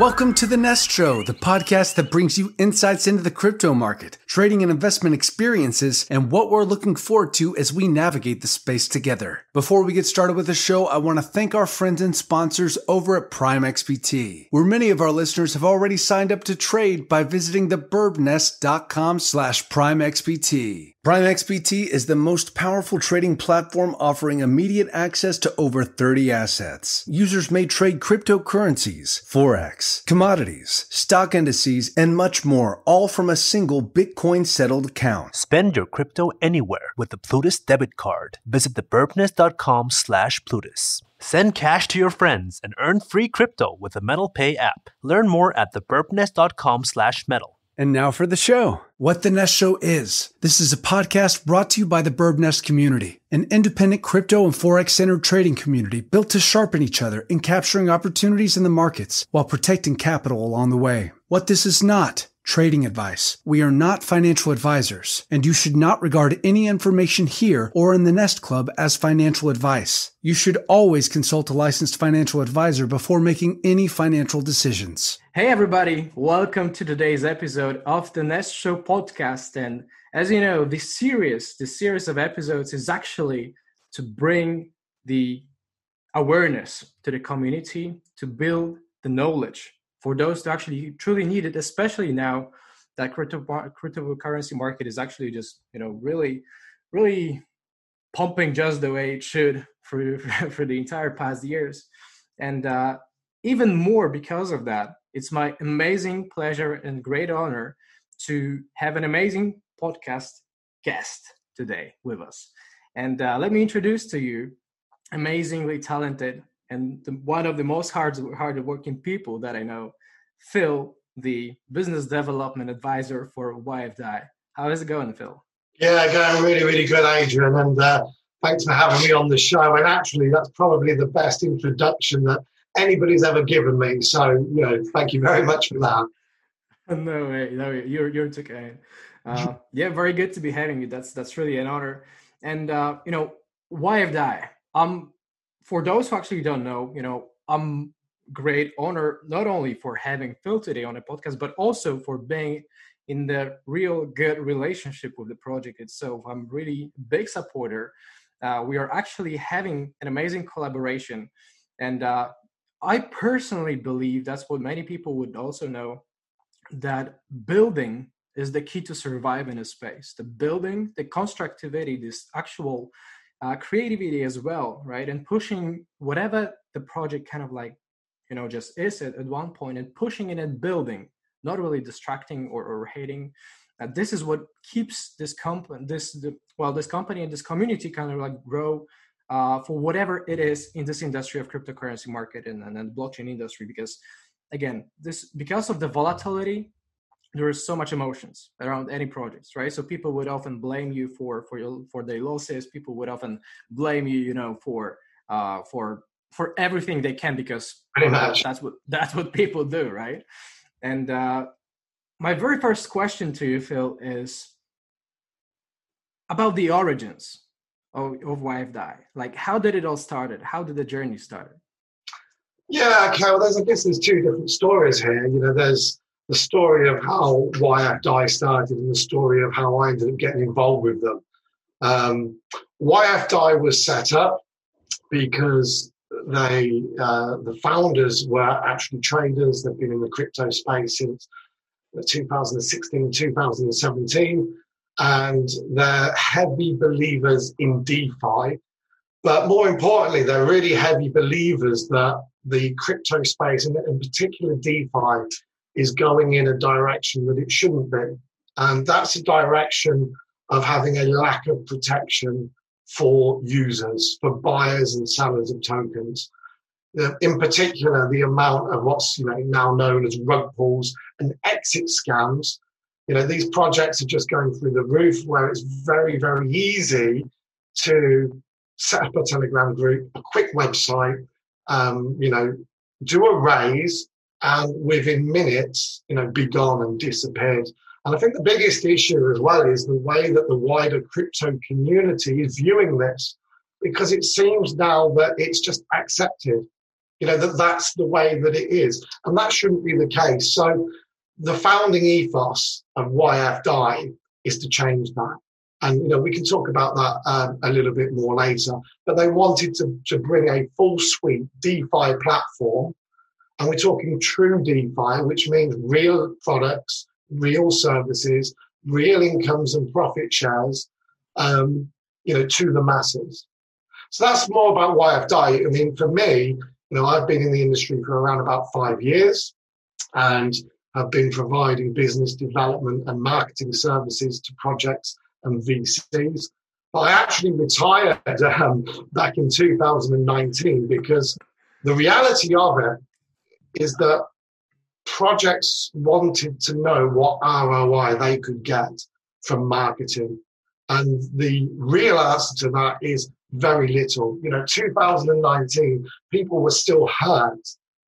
Welcome to the Nest Show, the podcast that brings you insights into the crypto market, trading and investment experiences, and what we're looking forward to as we navigate the space together. Before we get started with the show, I want to thank our friends and sponsors over at Prime XBT, where many of our listeners have already signed up to trade by visiting thebirbnest.com slash primexbt. Prime XBT is the most powerful trading platform offering immediate access to over 30 assets. Users may trade cryptocurrencies, forex, commodities, stock indices, and much more, all from a single Bitcoin settled account. Spend your crypto anywhere with the Plutus debit card. Visit thebirbnest.com slash Plutus. Send cash to your friends and earn free crypto with the Metal Pay app. Learn more at thebirbnest.com slash metal. And now for the show. What the Nest Show is. This is a podcast brought to you by the Birb Nest community, an independent crypto and forex centered trading community built to sharpen each other in capturing opportunities in the markets while protecting capital along the way. What this is not trading advice. We are not financial advisors, and you should not regard any information here or in the Nest Club as financial advice. You should always consult a licensed financial advisor before making any financial decisions. Hey, everybody, welcome to today's episode of the Nest Show podcast. And as you know, this series, this series of episodes is actually to bring the awareness to the community, to build the knowledge for those that actually truly need it, especially now that crypto cryptocurrency market is actually just you know really really pumping just the way it should for for the entire past years. And uh, even more because of that it's my amazing pleasure and great honor to have an amazing podcast guest today with us. And uh, let me introduce to you amazingly talented and the, one of the most hard hard working people that I know, Phil, the business development advisor for YFDI. How is it going, Phil? Yeah, going really, really good, Adrian. And uh, thanks for having me on the show. And actually, that's probably the best introduction that anybody's ever given me. So, you know, thank you very much for that. No way, no way. You're you're okay. Uh, yeah, very good to be having you. That's that's really an honor. And uh, you know, YFDI. Um, for those who actually don't know, you know, I'm great honor not only for having Phil today on the podcast, but also for being in the real good relationship with the project itself. I'm really big supporter. Uh, we are actually having an amazing collaboration, and uh, I personally believe that's what many people would also know that building is the key to survive in a space. The building, the constructivity, this actual uh, creativity as well, right? And pushing whatever the project kind of like, you know, just is at, at one point and pushing it and building, not really distracting or, or hating. Uh, this is what keeps this company, this the, well, this company and this community kind of like grow uh, for whatever it is in this industry of cryptocurrency market and, and, and blockchain industry. Because again, this because of the volatility there is so much emotions around any projects right so people would often blame you for for your for their losses people would often blame you you know for uh for for everything they can because that's what that's what people do right and uh my very first question to you phil is about the origins of, of YFDI. Like, how did it all started? How did the journey start? Yeah, okay. Well, there's I guess there's two different stories here. You know, there's the story of how YFDI started and the story of how I ended up getting involved with them. Um, was set up because they, uh, the founders were actually traders. They've been in the crypto space since 2016, 2017, and they're heavy believers in DeFi. But more importantly, they're really heavy believers that the crypto space, and in particular DeFi, is going in a direction that it shouldn't be. And that's a direction of having a lack of protection for users, for buyers and sellers of tokens. In particular, the amount of what's you know now known as rug pulls and exit scams. You know, these projects are just going through the roof where it's very, very easy to set up a Telegram group, a quick website, um, you know, do a raise and within minutes, you know, be gone and disappeared. And I think the biggest issue as well is the way that the wider crypto community is viewing this, because it seems now that it's just accepted. You know, that that's the way that it is. And that shouldn't be the case. So the founding ethos of YFDI is to change that. And, you know, we can talk about that um, a little bit more later. But they wanted to, to bring a full suite DeFi platform. And we're talking true DeFi, which means real products, real services, real incomes and profit shares, um, you know, to the masses. So that's more about YFDI. I mean, for me, you know, I've been in the industry for around about five years and have been providing business development and marketing services to projects and VCs. But I actually retired um, back in 2019 because the reality of it is that projects wanted to know what ROI they could get from marketing. And the real answer to that is very little. You know, 2019, people were still hurt.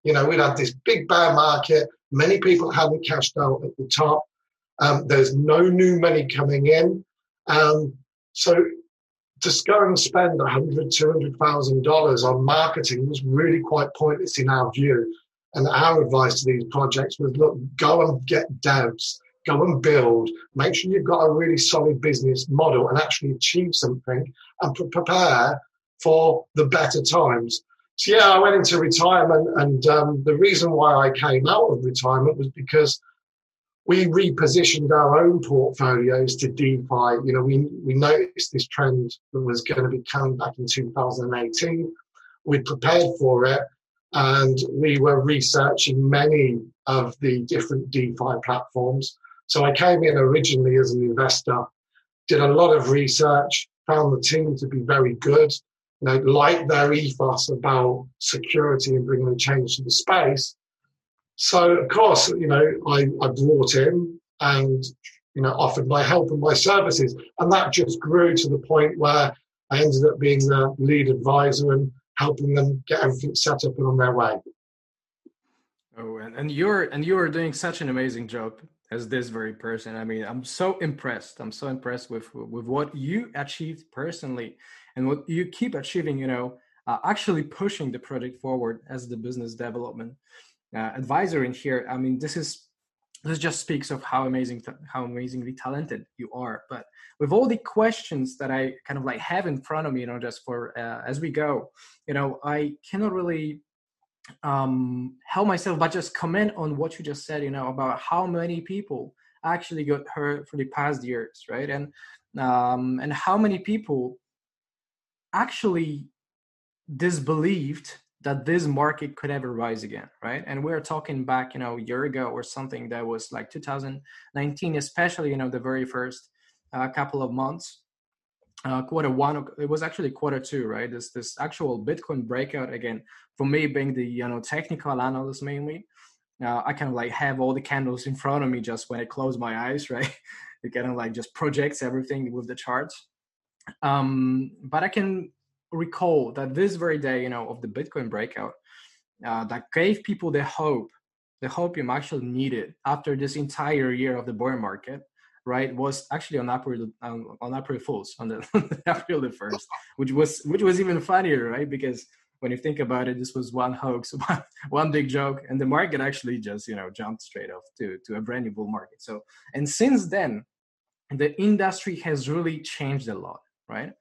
You know, we'd had this big bear market. Many people hadn't cashed out at the top. Um, there's no new money coming in. Um, so just go and spend a hundred, two hundred thousand dollars on marketing was really quite pointless in our view. And our advice to these projects was look, go and get devs, go and build, make sure you've got a really solid business model and actually achieve something and pre- prepare for the better times. So yeah, I went into retirement, and um, the reason why I came out of retirement was because we repositioned our own portfolios to DeFi. You know, we we noticed this trend that was going to be coming back in 2018. We prepared for it, and we were researching many of the different DeFi platforms. So I came in originally as an investor, did a lot of research, found the team to be very good, you know, like their ethos about security and bringing a change to the space. So of course, you know, I, I brought in and you know offered my help and my services, and that just grew to the point where I ended up being the lead advisor and helping them get everything set up and on their way. Oh, and, and you're and you are doing such an amazing job as this very person. I mean, I'm so impressed. I'm so impressed with with what you achieved personally and what you keep achieving. You know, uh, actually pushing the project forward as the business development uh, advisor in here. I mean, this is this just speaks of how amazing how amazingly talented you are but with all the questions that i kind of like have in front of me you know just for uh, as we go you know i cannot really um help myself but just comment on what you just said you know about how many people actually got hurt for the past years right? And um and how many people actually disbelieved that this market could ever rise again right? And we're talking back you know a year ago or something that was like 2019 especially you know the very first uh, couple of months. Uh, quarter one it was actually quarter two right? This this actual bitcoin breakout again for me being the you know technical analyst mainly uh, i kind of like have all the candles in front of me just when i close my eyes right? It kind of like just projects everything with the charts. Um but i can recall that this very day, you know, of the Bitcoin breakout, uh, that gave people the hope, the hope you actually needed after this entire year of the bear market, right? Was actually on April um, on April Fools on the April the first, which was which was even funnier, right? Because when you think about it, this was one hoax, one, one big joke, and the market actually just you know jumped straight off to to a brand new bull market. So and since then, the industry has really changed a lot, right?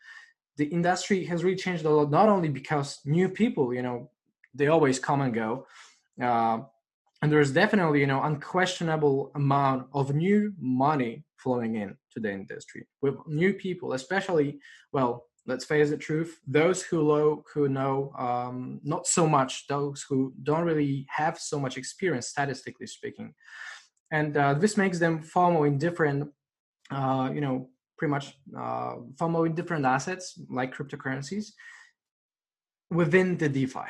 The industry has really changed a lot not only because new people you know they always come and go uh, and there's definitely you know unquestionable amount of new money flowing in to the industry with new people especially well let's face the truth those who know who know um, not so much those who don't really have so much experience statistically speaking. And uh, this makes them far more indifferent uh, you know pretty much uh, following different assets like cryptocurrencies within the DeFi.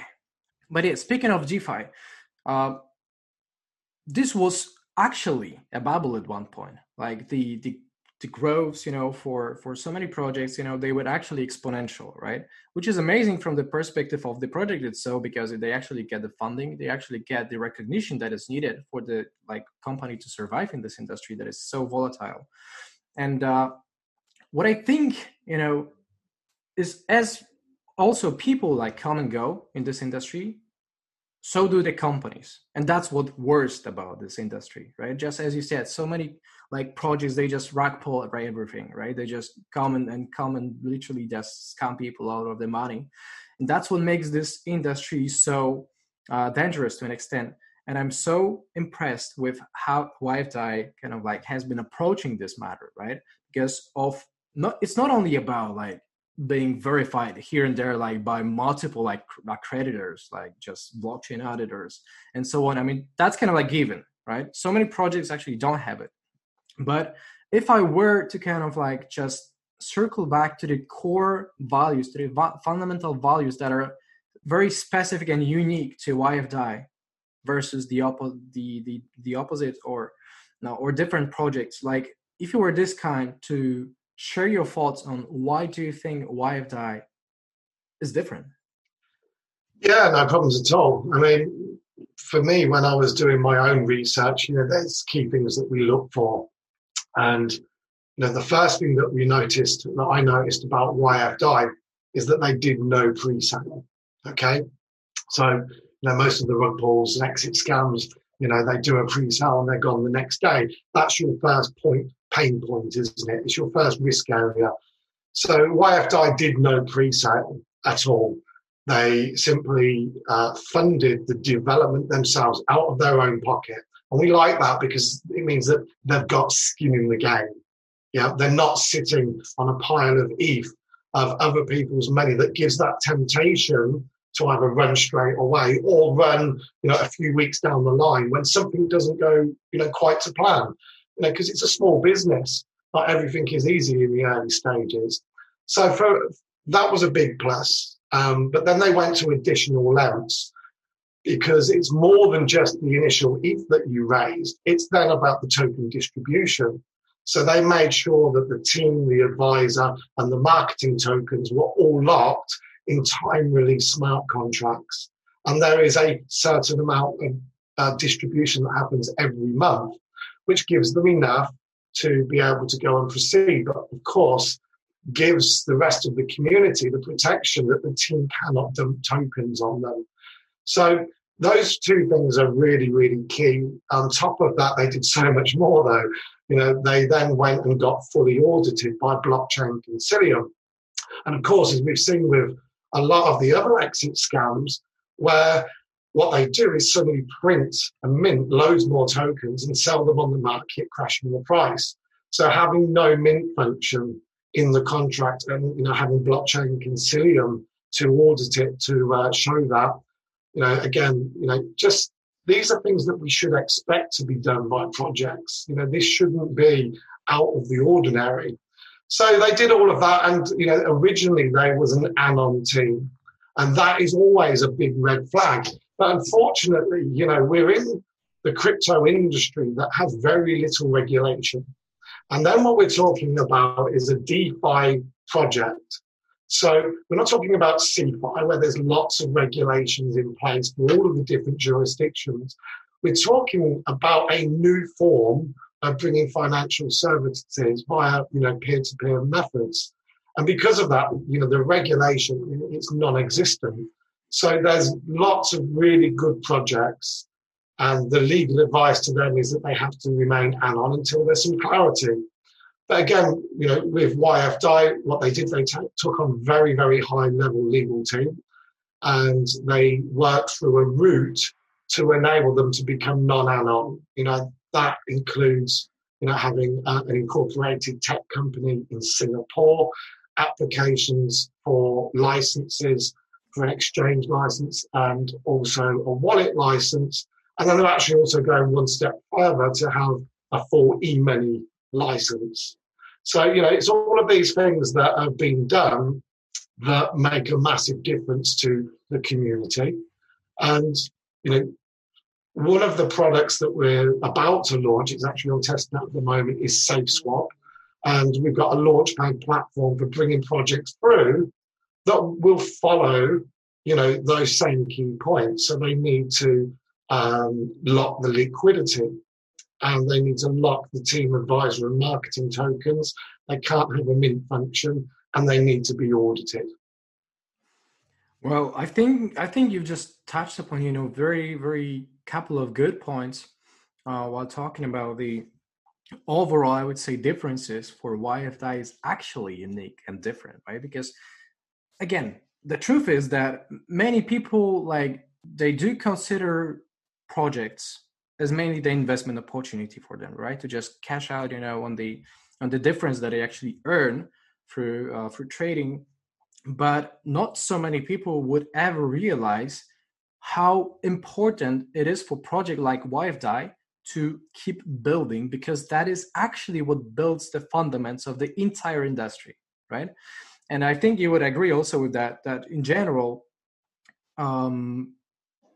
But yeah, speaking of DeFi, uh, this was actually a bubble at one point. Like the the the growths, you know, for for so many projects, you know, they were actually exponential, right? Which is amazing from the perspective of the project itself because they actually get the funding, they actually get the recognition that is needed for the like company to survive in this industry that is so volatile. And uh, what I think, you know, is as also people like come and go in this industry, so do the companies. And that's what worst about this industry right? Just as you said so many like projects they just rug pull right everything right? They just come and, and come and literally just scam people out of their money. And that's what makes this industry so uh, dangerous to an extent. And i'm so impressed with how YFDI kind of like has been approaching this matter right? Because of not it's not only about like being verified here and there like by multiple like accreditors like just blockchain auditors and so on. I mean that's kind of like given right? So many projects actually don't have it. But if i were to kind of like just circle back to the core values to the va- fundamental values that are very specific and unique to YFDI versus the, oppo- the, the, the opposite or no, or different projects like if you were this kind to share your thoughts on why do you think YFDI is different? Yeah, no problems at all. I mean, for me, when I was doing my own research, you know, there's key things that we look for. And, you know, the first thing that we noticed, that I noticed about YFDI is that they did no pre-sale. Okay. So, you know, most of the rug pulls and exit scams, you know, they do a pre-sale and they're gone the next day. That's your first point pain point, isn't it? It's your first risk area. So YFDI did no pre-sale at all. They simply uh, funded the development themselves out of their own pocket. And we like that because it means that they've got skin in the game. Yeah, they're not sitting on a pile of ETH of other people's money that gives that temptation to either run straight away or run, you know, a few weeks down the line when something doesn't go, you know, quite to plan you know, because it's a small business. Not everything is easy in the early stages. So for that was a big plus. Um, but then they went to additional lengths because it's more than just the initial ETH that you raised. It's then about the token distribution. So they made sure that the team, the advisor, and the marketing tokens were all locked in time release smart contracts. And there is a certain amount of uh, distribution that happens every month which gives them enough to be able to go and proceed. But of course, gives the rest of the community the protection that the team cannot dump tokens on them. So those two things are really, really key. On top of that, they did so much more though. You know, they then went and got fully audited by blockchain consilium. And of course, as we've seen with a lot of the other exit scams, where what they do is suddenly print and mint loads more tokens and sell them on the market, crashing the price. So having no mint function in the contract and you know having blockchain consilium to audit it to uh, show that you know again you know just these are things that we should expect to be done by projects. You know this shouldn't be out of the ordinary. So they did all of that and you know originally there was an anon team. And that is always a big red flag but unfortunately, you know, we're in the crypto industry that has very little regulation. And then what we're talking about is a DeFi project. So we're not talking about CeFi, where there's lots of regulations in place for all of the different jurisdictions. We're talking about a new form of bringing financial services via, you know, peer-to-peer methods. And because of that, you know, the regulation is non-existent. So there's lots of really good projects, and the legal advice to them is that they have to remain anon until there's some clarity. But again, you know, with YFDI, what they did, they t- took on very, very high level legal team, and they worked through a route to enable them to become non-anon. You know, that includes, you know, having uh, an incorporated tech company in Singapore, applications for licenses for an exchange license and also a wallet license. And then they're actually also going one step further to have a full e-money license. So, you know, it's all of these things that have been done that make a massive difference to the community. And, you know, one of the products that we're about to launch, it's actually on testnet at the moment, is SafeSwap. And we've got a launchpad platform for bringing projects through that will follow, you know, those same key points. So they need to um, lock the liquidity and they need to lock the team advisor and marketing tokens. They can't have a mint function and they need to be audited. Well, I think I think you've just touched upon you know very very couple of good points uh, while talking about the overall I would say differences for why YFDI is actually unique and different, right? Because again, the truth is that many people like they do consider projects as mainly the investment opportunity for them, right? To just cash out, you know, on the on the difference that they actually earn through uh, through trading but not so many people would ever realize how important it is for project like YFDI to keep building because that is actually what builds the fundamentals of the entire industry, right? And I think you would agree also with that that in general, um,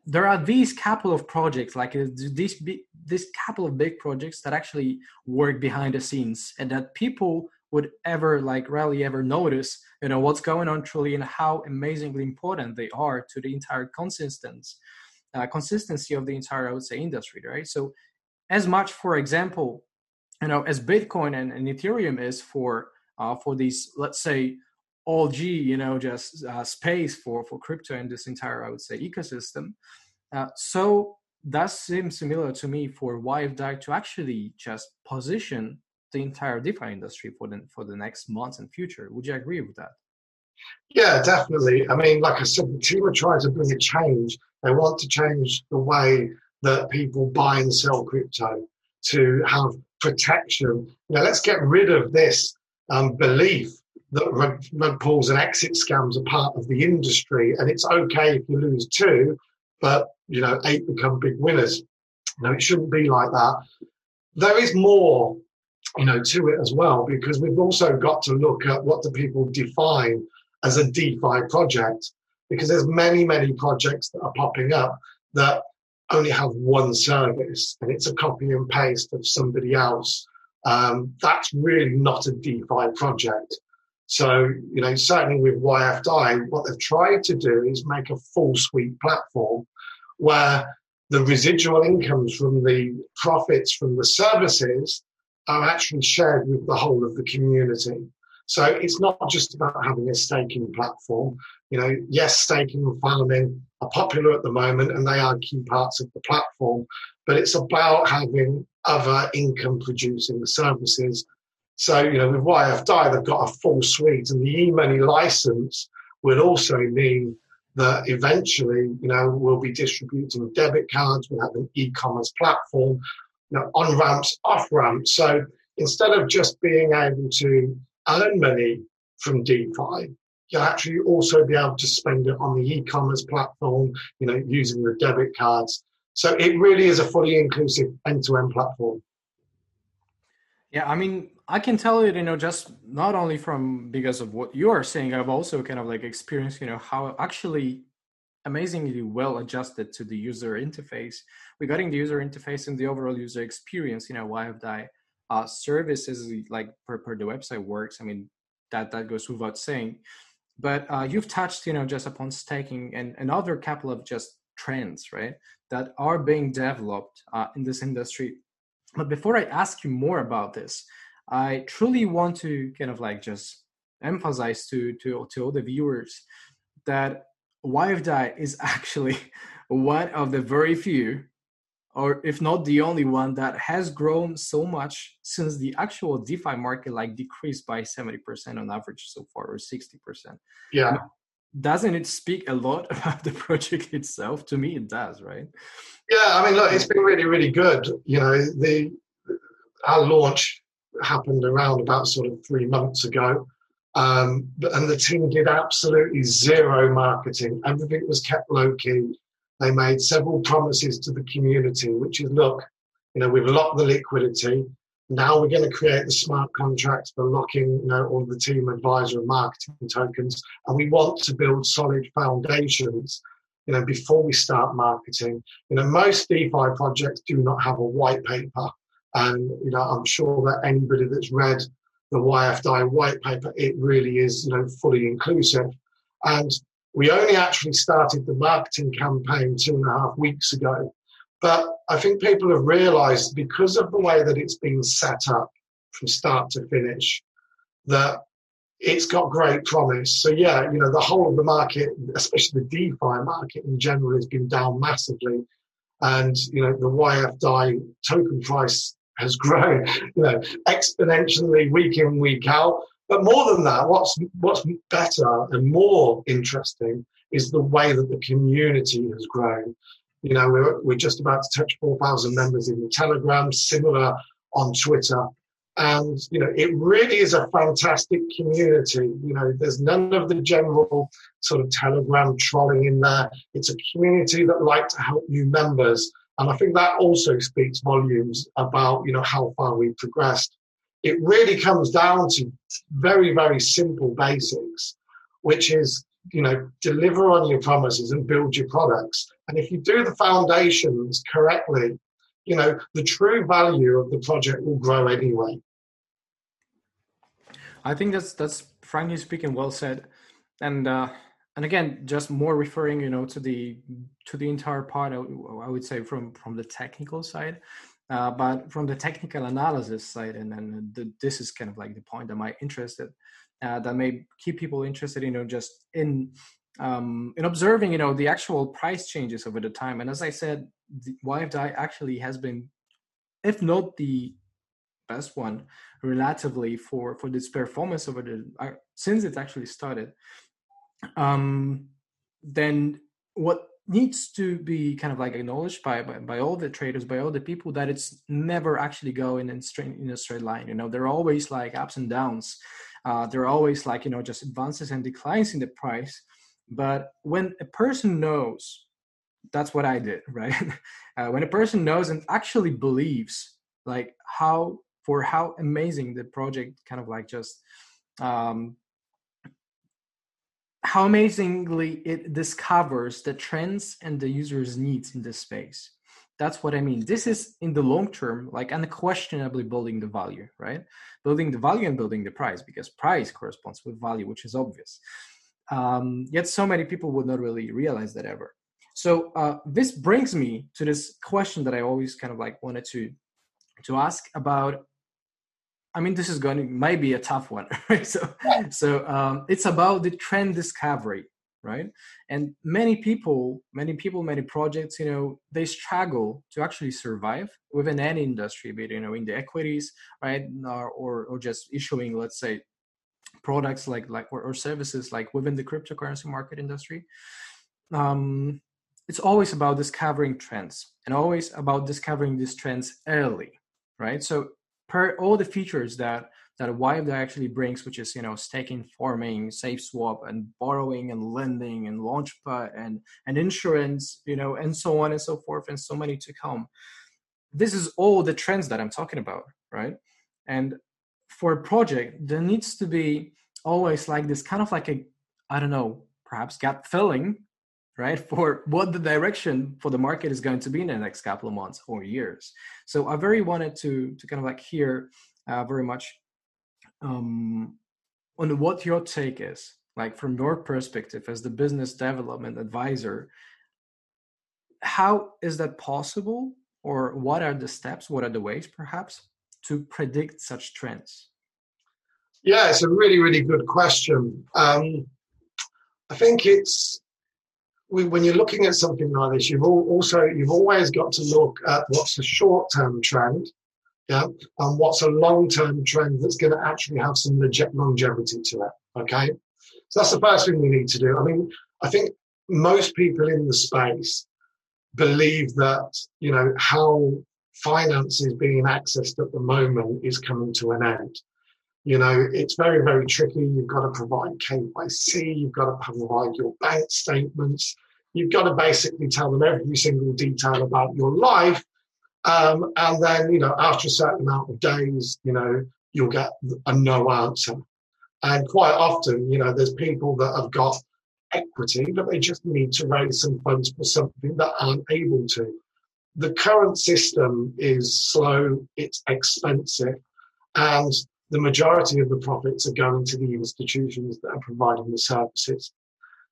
there are these couple of projects like uh, these this couple of big projects that actually work behind the scenes and that people would ever like rarely ever notice you know what's going on truly and how amazingly important they are to the entire consistency uh, consistency of the entire i would say industry right? So as much for example you know as bitcoin and, and ethereum is for uh, for these let's say all g you know just uh, space for for crypto and this entire i would say ecosystem uh, so that seems similar to me for YFDI to actually just position the entire DeFi industry for the for the next months and future. Would you agree with that? Yeah, definitely. I mean, like I said, the team are trying to bring a change. They want to change the way that people buy and sell crypto to have protection. You know, let's get rid of this um, belief that rug, rug pulls and exit scams are part of the industry, and it's okay if you lose two, but you know, eight become big winners. No, it shouldn't be like that. There is more you know, to it as well, because we've also got to look at what do people define as a DeFi project, because there's many, many projects that are popping up that only have one service and it's a copy and paste of somebody else. Um, that's really not a DeFi project. So, you know, certainly with YFDI, what they've tried to do is make a full suite platform where the residual incomes from the profits from the services are actually shared with the whole of the community. So it's not just about having a staking platform. You know, yes, staking and farming are popular at the moment and they are key parts of the platform, but it's about having other income producing services. So, you know, with YFDI, they've got a full suite and the e-money license would also mean that eventually, you know, we'll be distributing debit cards, we'll have an e-commerce platform, you know, on ramps, off ramps. So instead of just being able to earn money from DeFi, you'll actually also be able to spend it on the e-commerce platform, you know, using the debit cards. So it really is a fully inclusive end-to-end platform. Yeah, I mean, I can tell you, you know, just not only from because of what you are saying, I've also kind of like experienced, you know, how actually amazingly well adjusted to the user interface. Regarding the user interface and the overall user experience you know YFDI uh, services like per, per the website works. I mean that that goes without saying. But uh, you've touched you know just upon staking and another couple of just trends right that are being developed uh, in this industry but before i ask you more about this i truly want to kind of like just emphasize to to to all the viewers that YFDI is actually one of the very few, or if not the only one, that has grown so much since the actual DeFi market like decreased by 70% on average so far, or 60%. Yeah. Doesn't it speak a lot about the project itself? To me, it does, right? Yeah, I mean, look, it's been really, really good. You know, the our launch happened around about sort of three months ago. Um, and the team did absolutely zero marketing. Everything was kept low key. They made several promises to the community, which is look, you know, we've locked the liquidity. Now we're going to create the smart contracts for locking, you know, all the team advisor and marketing tokens. And we want to build solid foundations, you know, before we start marketing. You know, most DeFi projects do not have a white paper. And, you know, I'm sure that anybody that's read the YFDI white paper, it really is, you know, fully inclusive. And we only actually started the marketing campaign two and a half weeks ago. But I think people have realized because of the way that it's been set up from start to finish, that it's got great promise. So yeah, you know, the whole of the market, especially the DeFi market in general, has been down massively. And you know, the YFDAI token price has grown, you know, exponentially week in, week out. But more than that, what's what's better and more interesting is the way that the community has grown. You know, we're, we're just about to touch 4,000 members in the Telegram, similar on Twitter. And, you know, it really is a fantastic community. You know, there's none of the general sort of Telegram trolling in there. It's a community that like to help new members. And I think that also speaks volumes about, you know, how far we've progressed. It really comes down to very, very simple basics, which is you know, deliver on your promises and build your products. And if you do the foundations correctly, you know, the true value of the project will grow anyway. I think that's that's frankly speaking well said, and uh, and again, just more referring, you know, to the to the entire part. I, I would say from from the technical side, uh, but from the technical analysis side, and then the, this is kind of like the point that might interested uh, that may keep people interested, you know, just in um, in observing, you know, the actual price changes over the time. And as I said, the YFDAI actually has been, if not the best one, relatively for for this performance over the uh, since it actually started. Um, then what needs to be kind of like acknowledged by, by, by all the traders by all the people that it's never actually going in straight in a straight line you know there are always like ups and downs uh, there are always like you know just advances and declines in the price but when a person knows that's what i did right? Uh, when a person knows and actually believes like how for how amazing the project kind of like just um, how amazingly it discovers the trends and the user's needs in this space. That's what i mean. This is in the long term like unquestionably building the value right? Building the value and building the price because price corresponds with value which is obvious um, yet so many people would not really realize that ever. So uh, this brings me to this question that i always kind of like wanted to to ask about. I mean this is going to might be a tough one right? So so um, it's about the trend discovery right? And many people many people many projects you know they struggle to actually survive within any industry be it you know in the equities right or or, or just issuing let's say products like like or, or services like within the cryptocurrency market industry um it's always about discovering trends and always about discovering these trends early right so per all the features that that YFDAI actually brings, which is you know staking, farming, safe swap, and borrowing and lending and launchpad and and insurance, you know, and so on and so forth, and so many to come. This is all the trends that I'm talking about, right? And for a project, there needs to be always like this kind of like a I don't know, perhaps gap filling, right, for what the direction for the market is going to be in the next couple of months or years. So I very wanted to to kind of like hear uh, very much um, on what your take is, like from your perspective as the business development advisor. How is that possible, or what are the steps? What are the ways, perhaps, to predict such trends? Yeah, it's a really, really good question. Um, I think it's when you're looking at something like this, you've also you've always got to look at what's a short-term trend yeah, and what's a long-term trend that's going to actually have some longevity to it. Okay, so that's the first thing we need to do. I mean, I think most people in the space believe that you know how finance is being accessed at the moment is coming to an end. You know, it's very, very tricky. You've got to provide KYC, you've got to provide your bank statements, you've got to basically tell them every single detail about your life um, and then, you know, after a certain amount of days, you know, you'll get a no answer. And quite often, you know, there's people that have got equity, but they just need to raise some funds for something that aren't able to. The current system is slow, it's expensive, and the majority of the profits are going to the institutions that are providing the services.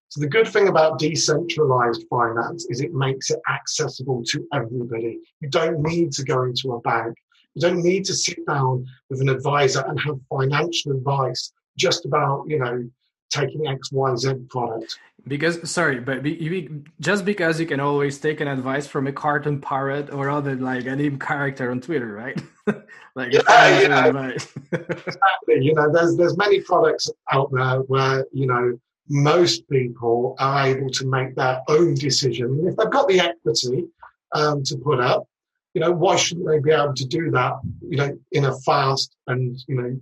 So the good thing about decentralized finance is it makes it accessible to everybody. You don't need to go into a bank. You don't need to sit down with an advisor and have financial advice just about you know taking X, Y, Z product. Because sorry, but be, just because you can always take an advice from a cartoon parrot or other like anime character on Twitter, right? like yeah, you know, exactly. You know, there's there's many products out there where you know most people are able to make their own decision, and if they've got the equity um, to put up, you know, why shouldn't they be able to do that? You know, in a fast and you know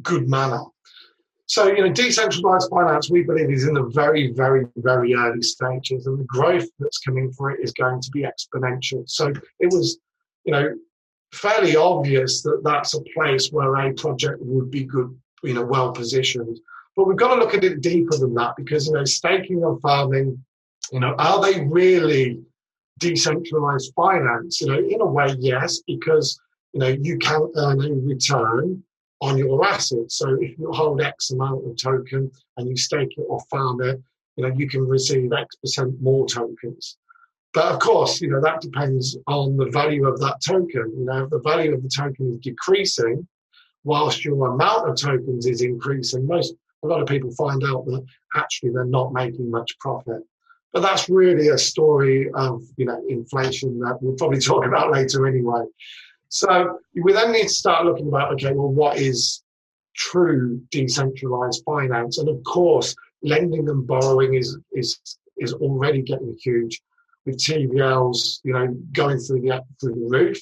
good manner. So, you know, decentralized finance, we believe, is in the very, very, very early stages, and the growth that's coming for it is going to be exponential. So, it was, you know, fairly obvious that that's a place where a project would be good, you know, well positioned. But we've got to look at it deeper than that because, you know, staking and farming, you know, are they really decentralized finance? You know, in a way, yes, because, you know, you can earn a return on your assets. So if you hold X amount of token and you stake it or farm it, you know, you can receive X percent more tokens. But of course, you know, that depends on the value of that token. You know, if the value of the token is decreasing whilst your amount of tokens is increasing, most a lot of people find out that actually they're not making much profit. But that's really a story of, you know, inflation that we'll probably talk about later anyway. So we then need to start looking about, okay, well, what is true decentralized finance? And of course, lending and borrowing is is is already getting huge with TVLs, you know, going through the through the roof.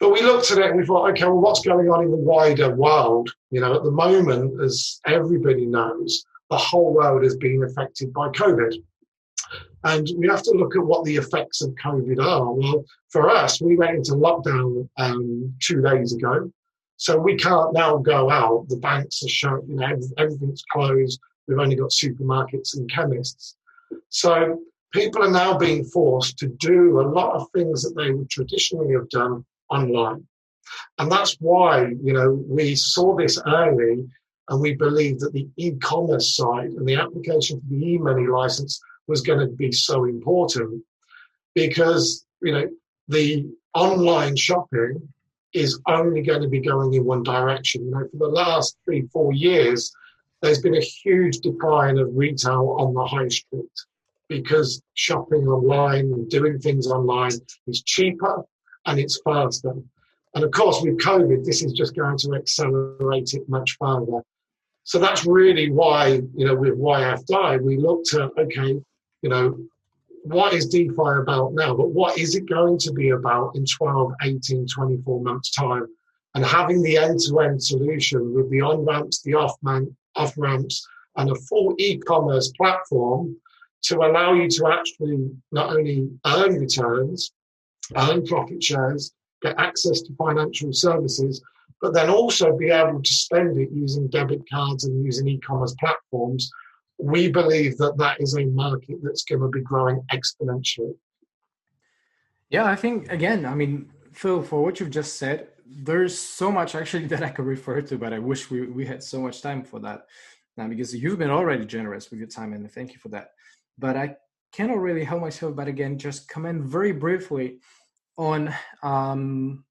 But we looked at it and we thought, okay, well, what's going on in the wider world? You know, at the moment, as everybody knows, the whole world is being affected by COVID. And we have to look at what the effects of COVID are. Well, for us, we went into lockdown um, two days ago. So we can't now go out. The banks are shut, you know, everything's closed. We've only got supermarkets and chemists. So people are now being forced to do a lot of things that they would traditionally have done online. And that's why, you know, we saw this early and we believe that the e-commerce side and the application for the e-money license was going to be so important because you know the online shopping is only going to be going in one direction. You know, for the last three, four years, there's been a huge decline of retail on the high street because shopping online and doing things online is cheaper and it's faster. And of course, with COVID, this is just going to accelerate it much further. So that's really why, you know, with YFDI, we looked at, okay, you know, what is DeFi about now, but what is it going to be about in 12, 18, 24 months' time? And having the end to end solution with the on ramps, the off ramps, and a full e commerce platform to allow you to actually not only earn returns, earn profit shares, get access to financial services, but then also be able to spend it using debit cards and using e commerce platforms we believe that that is a market that's going to be growing exponentially. Yeah, I think again, I mean, Phil, for what you've just said, there's so much actually that I could refer to, but I wish we, we had so much time for that now because you've been already generous with your time and thank you for that. But I cannot really help myself but again just comment very briefly on um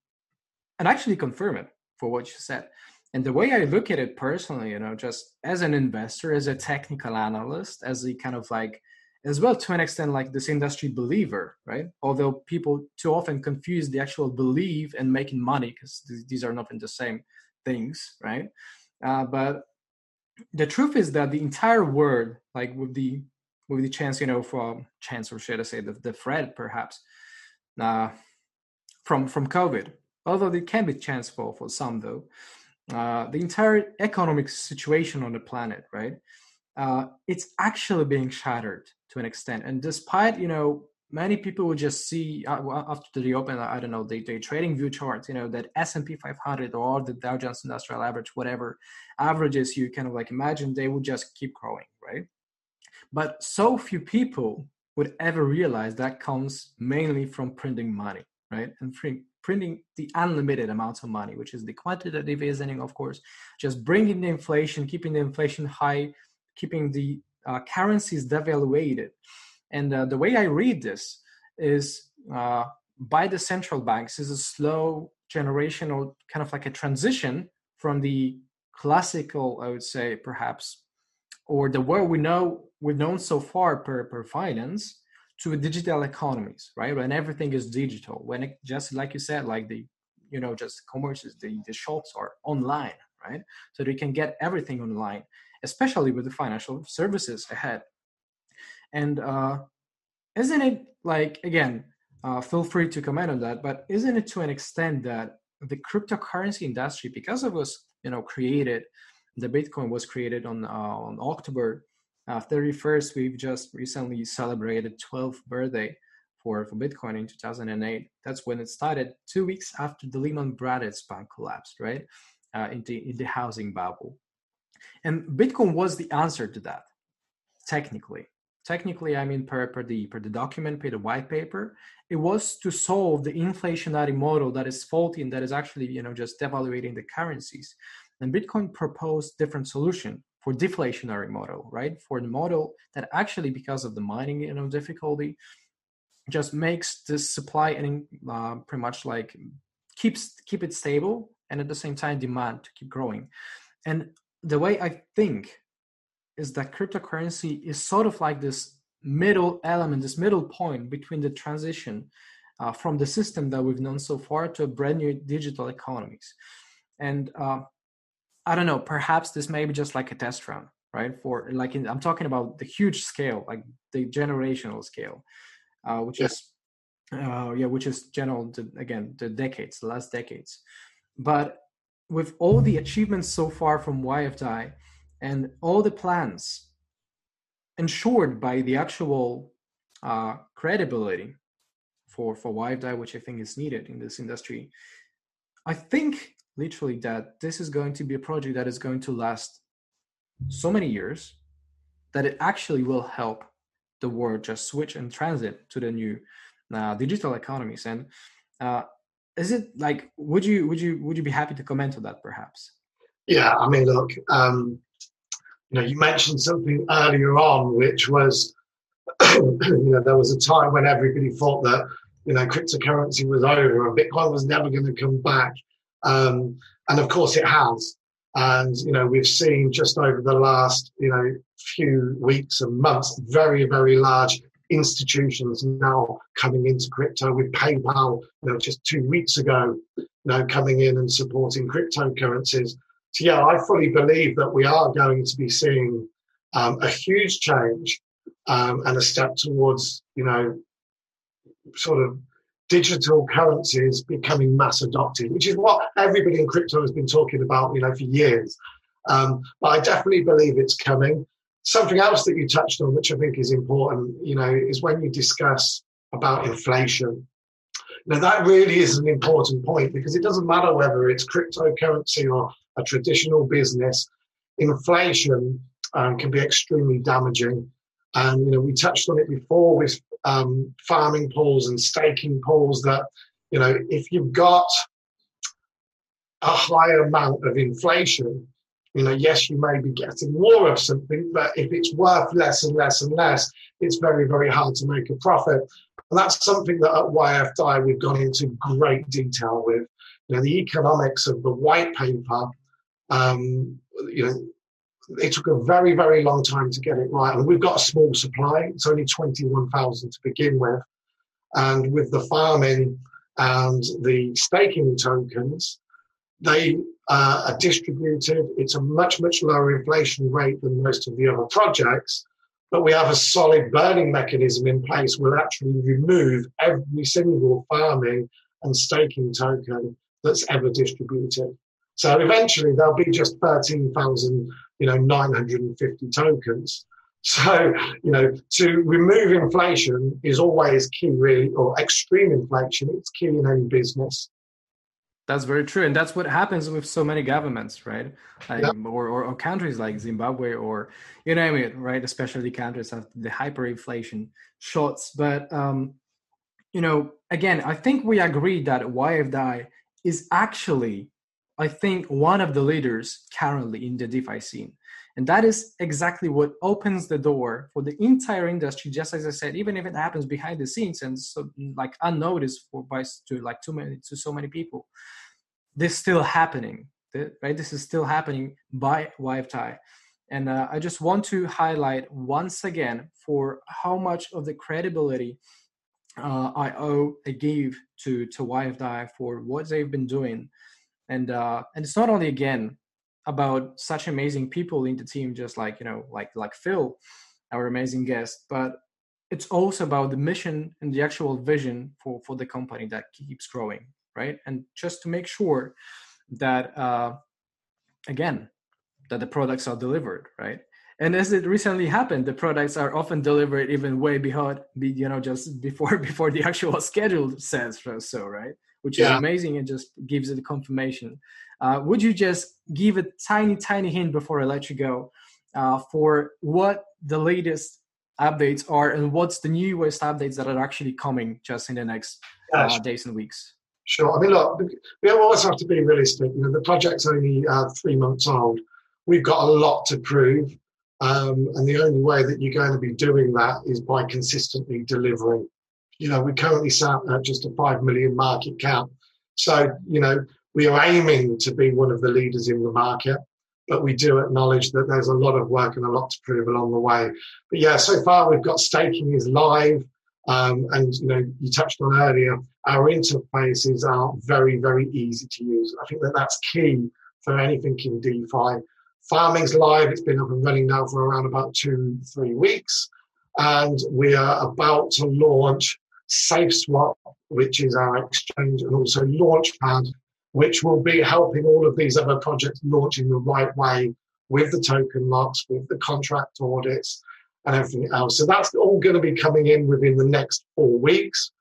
and actually confirm it for what you said and the way I look at it personally, you know, just as an investor, as a technical analyst, as a kind of like, as well to an extent, like this industry believer, right? Although people too often confuse the actual believe and making money because th- these are not the same things, right? Uh, but the truth is that the entire world, like with the with the chance, you know, for chance or should I say the, the threat perhaps uh, from from COVID, although it can be chance for for some though uh, the entire economic situation on the planet, right? Uh, it's actually being shattered to an extent. And despite, you know, many people would just see uh, after the open, I don't know, the, the trading view charts, you know, that S&P 500 or the Dow Jones Industrial Average, whatever averages you kind of like imagine, they would just keep growing, right? But so few people would ever realize that comes mainly from printing money, right? And printing the unlimited amounts of money, which is the quantitative easing, of course, just bringing the inflation, keeping the inflation high, keeping the uh, currencies devaluated. And uh, the way I read this is uh, by the central banks is a slow generational kind of like a transition from the classical, I would say, perhaps, or the world we know we've known so far per, per finance to digital economies, right? When everything is digital, when it just like you said, like the you know just commerces, the, the shops are online, right? So they can get everything online, especially with the financial services ahead. And uh, isn't it like again? Uh, feel free to comment on that. But isn't it to an extent that the cryptocurrency industry, because it was you know created, the Bitcoin was created on uh, on October uh, 31st. We've just recently celebrated 12th birthday for for Bitcoin in 2008. That's when it started. Two weeks after the Lehman Brothers bank collapsed, right? Uh, in the in the housing bubble, and Bitcoin was the answer to that. Technically, technically, I mean per per the per the document, per the white paper, it was to solve the inflationary model that is faulty and that is actually you know just devaluating the currencies. And Bitcoin proposed different solution for deflationary model, right? For the model that actually, because of the mining you know difficulty, just makes this supply and uh, pretty much like keeps keep it stable and at the same time demand to keep growing. And the way I think is that cryptocurrency is sort of like this middle element, this middle point between the transition uh, from the system that we've known so far to a brand new digital economies. And uh, I don't know, perhaps this may be just like a test run, right? For like, in, I'm talking about the huge scale, like the generational scale, uh, which yeah. is, uh, yeah, which is general, to, again, the decades, the last decades. But with all the achievements so far from YFDAI, and all the plans ensured by the actual uh, credibility for for YFDAI, which I think is needed in this industry. I think literally that this is going to be a project that is going to last so many years that it actually will help the world just switch and transit to the new uh, digital economies and uh, is it like would you would you would you be happy to comment on that perhaps yeah i mean look um, you know, you mentioned something earlier on, which was, you know, there was a time when everybody thought that, you know, cryptocurrency was over and Bitcoin was never going to come back. Um, and of course it has. And, you know, we've seen just over the last, you know, few weeks and months, very, very large institutions now coming into crypto with PayPal, you know, just two weeks ago, you know, coming in and supporting cryptocurrencies. So yeah, I fully believe that we are going to be seeing um, a huge change um, and a step towards, you know, sort of digital currencies becoming mass adopted, which is what everybody in crypto has been talking about, you know, for years. Um, but I definitely believe it's coming. Something else that you touched on, which I think is important, you know, is when you discuss about inflation. Now that really is an important point because it doesn't matter whether it's cryptocurrency or a traditional business, inflation um, can be extremely damaging. And you know, we touched on it before with um, farming pools and staking pools. That you know, if you've got a higher amount of inflation, you know, yes, you may be getting more of something, but if it's worth less and less and less, it's very, very hard to make a profit. And that's something that at YFDAI we've gone into great detail with. You know, the economics of the white paper um, you know, it took a very, very long time to get it right. And we've got a small supply. It's only 21,000 to begin with. And with the farming and the staking tokens, they uh, are distributed. It's a much, much lower inflation rate than most of the other projects. But we have a solid burning mechanism in place. We'll actually remove every single farming and staking token that's ever distributed. So eventually there'll be just 13,000, you know, 950 tokens. So, you know, to remove inflation is always key, really, or extreme inflation. It's key in any business. That's very true, and that's what happens with so many governments, right? Like, yeah. or, or, or countries like Zimbabwe, or you know, it, right? Especially countries have the hyperinflation shots. But um, you know, again, I think we agree that YFDAI is actually I think, one of the leaders currently in the DeFi scene. And that is exactly what opens the door for the entire industry, just as I said, even if it happens behind the scenes and so like unnoticed for by to like too many to so many people. This still happening. right? This is still happening by YFDAI. And uh, I just want to highlight once again for how much of the credibility uh, I owe, I gave to to YFDAI for what they've been doing, and uh, and it's not only again about such amazing people in the team, just like you know, like like Phil, our amazing guest, but it's also about the mission and the actual vision for for the company that keeps growing, right? And just to make sure that uh, again that the products are delivered, right? and as it recently happened the products are often delivered even way behind you know just before before the actual schedule says so right which yeah. is amazing and just gives it a confirmation uh, would you just give a tiny tiny hint before i let you go uh, for what the latest updates are and what's the newest updates that are actually coming just in the next uh, days and weeks Sure. I mean, look, we always have to be realistic. You know, the project's only uh, three months old. We've got a lot to prove. Um, and the only way that you're going to be doing that is by consistently delivering. You know, we currently sat at just a 5 million market cap. So, you know, we are aiming to be one of the leaders in the market, but we do acknowledge that there's a lot of work and a lot to prove along the way. But yeah, so far we've got staking is live. Um, and, you know, you touched on earlier, our interfaces are very, very easy to use. I think that that's key for anything in DeFi Farming's live. It's been up and running now for around about two, three weeks. And we are about to launch SafeSwap, which is our exchange, and also Launchpad, which will be helping all of these other projects launch in the right way with the token locks, with the contract audits, and everything else. So that's all going to be coming in within the next four weeks.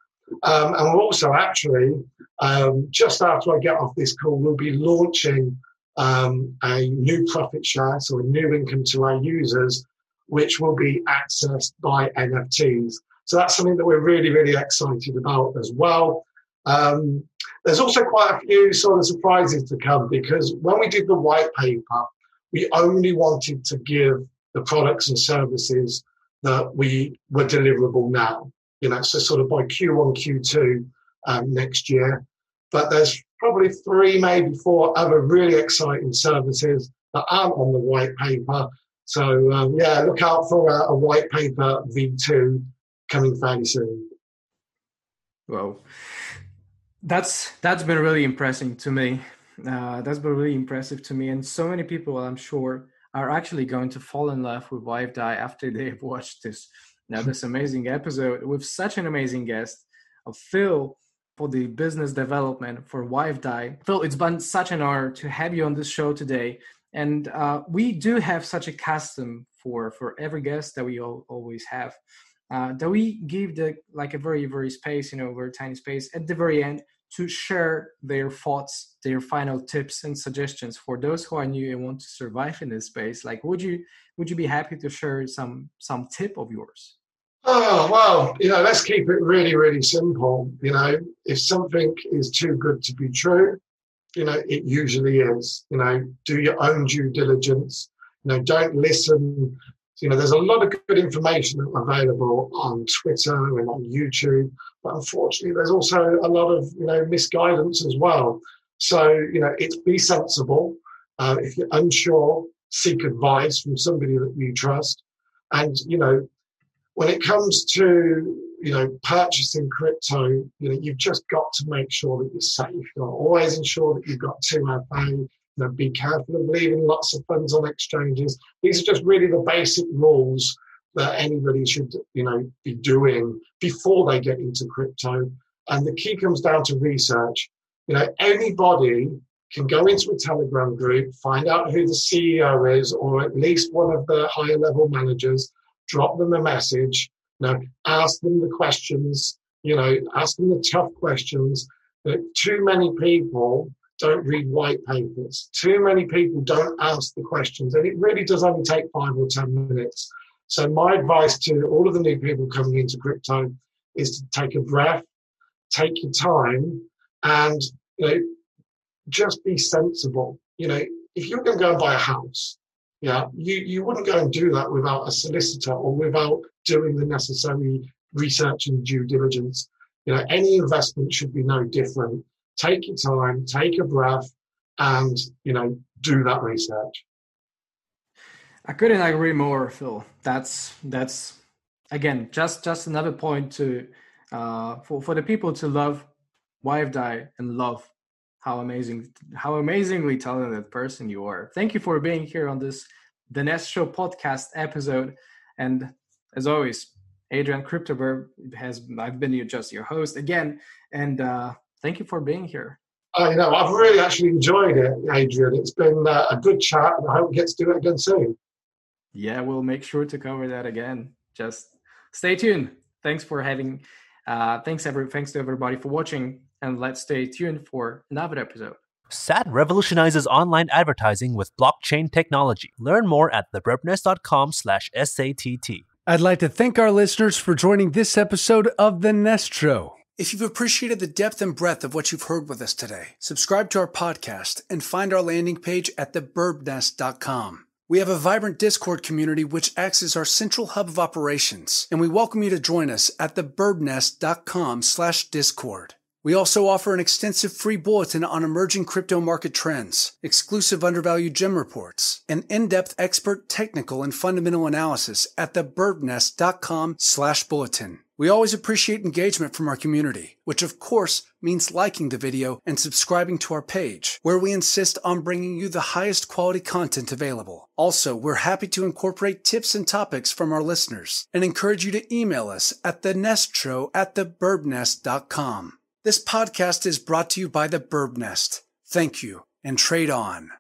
Um, and we're also actually, um, just after I get off this call, we'll be launching um, a new profit share, so a new income to our users, which will be accessed by NFTs. So that's something that we're really, really excited about as well. Um, there's also quite a few sort of surprises to come because when we did the white paper, we only wanted to give the products and services that we were deliverable now. You know, so sort of by Q1, Q2 um, next year. But there's probably three, maybe four other really exciting services that aren't on the white paper. So um, yeah, look out for a, a, white paper V2 coming fairly soon. Well, that's that's been really impressive to me. Uh, that's been really impressive to me, and so many people, I'm sure, are actually going to fall in love with YFDAI after they've watched this now this amazing episode with such an amazing guest of Phil for the business development for YFDAI. Phil, it's been such an honor to have you on this show today. And uh, we do have such a custom for for every guest that we all, always have. Uh, that we give the like a very very space, you know, very tiny space at the very end to share their thoughts, their final tips and suggestions for those who are new and want to survive in this space. Like, would you would you be happy to share some some tip of yours? Oh, well, you know, let's keep it really, really simple. You know, if something is too good to be true, you know, it usually is. You know, do your own due diligence. You know, don't listen. So, you know, there's a lot of good information available on Twitter and on YouTube, but unfortunately, there's also a lot of you know misguidance as well. So, you know, it's be sensible. Uh, if you're unsure, seek advice from somebody that you trust. And you know, when it comes to you know purchasing crypto, you know, you've just got to make sure that you're safe. You know, always ensure that you've got 2FA Know be careful of leaving lots of funds on exchanges. These are just really the basic rules that anybody should, you know, be doing before they get into crypto. And the key comes down to research. You know, anybody can go into a Telegram group, find out who the CEO is, or at least one of the higher level managers, drop them a message, you know, ask them the questions, you know, ask them the tough questions that too many people don't read white papers. Too many people don't ask the questions, and it really does only take five or ten minutes. So my advice to all of the new people coming into crypto is to take a breath, take your time, and you know, just be sensible. You know, if you're going to go and buy a house, yeah, you, you wouldn't go and do that without a solicitor or without doing the necessary research and due diligence. You know, any investment should be no different. Take your time, take a breath, and you know do that research. I couldn't agree more, Phil. That's that's again just just another point to uh, for for the people to love YFDAI and love how amazing how amazingly talented person you are. Thank you for being here on this the Nest Show podcast episode. And as always, Adrian Cryptoverb has I've been just your host again, and uh, thank you for being here. I know I've really actually enjoyed it, Adrian. It's been uh, a good chat, and I hope we get to do it again soon. Yeah, we'll make sure to cover that again. Just stay tuned. Thanks for having. Uh, thanks every thanks to everybody for watching, and let's stay tuned for another episode. SATT revolutionizes online advertising with blockchain technology. Learn more at thebirbnest.com slash SATT. I'd like to thank our listeners for joining this episode of The Nest Show. If you've appreciated the depth and breadth of what you've heard with us today, subscribe to our podcast and find our landing page at thebirbnest.com. We have a vibrant Discord community which acts as our central hub of operations, and we welcome you to join us at thebirbnest.com slash discord. We also offer an extensive free bulletin on emerging crypto market trends, exclusive undervalued gem reports, and in-depth expert technical and fundamental analysis at thebirbnest.com slash bulletin. We always appreciate engagement from our community, which of course means liking the video and subscribing to our page, where we insist on bringing you the highest quality content available. Also, we're happy to incorporate tips and topics from our listeners and encourage you to email us at thenestshow at thebirbnest.com. This podcast is brought to you by the Birb Nest. Thank you and trade on.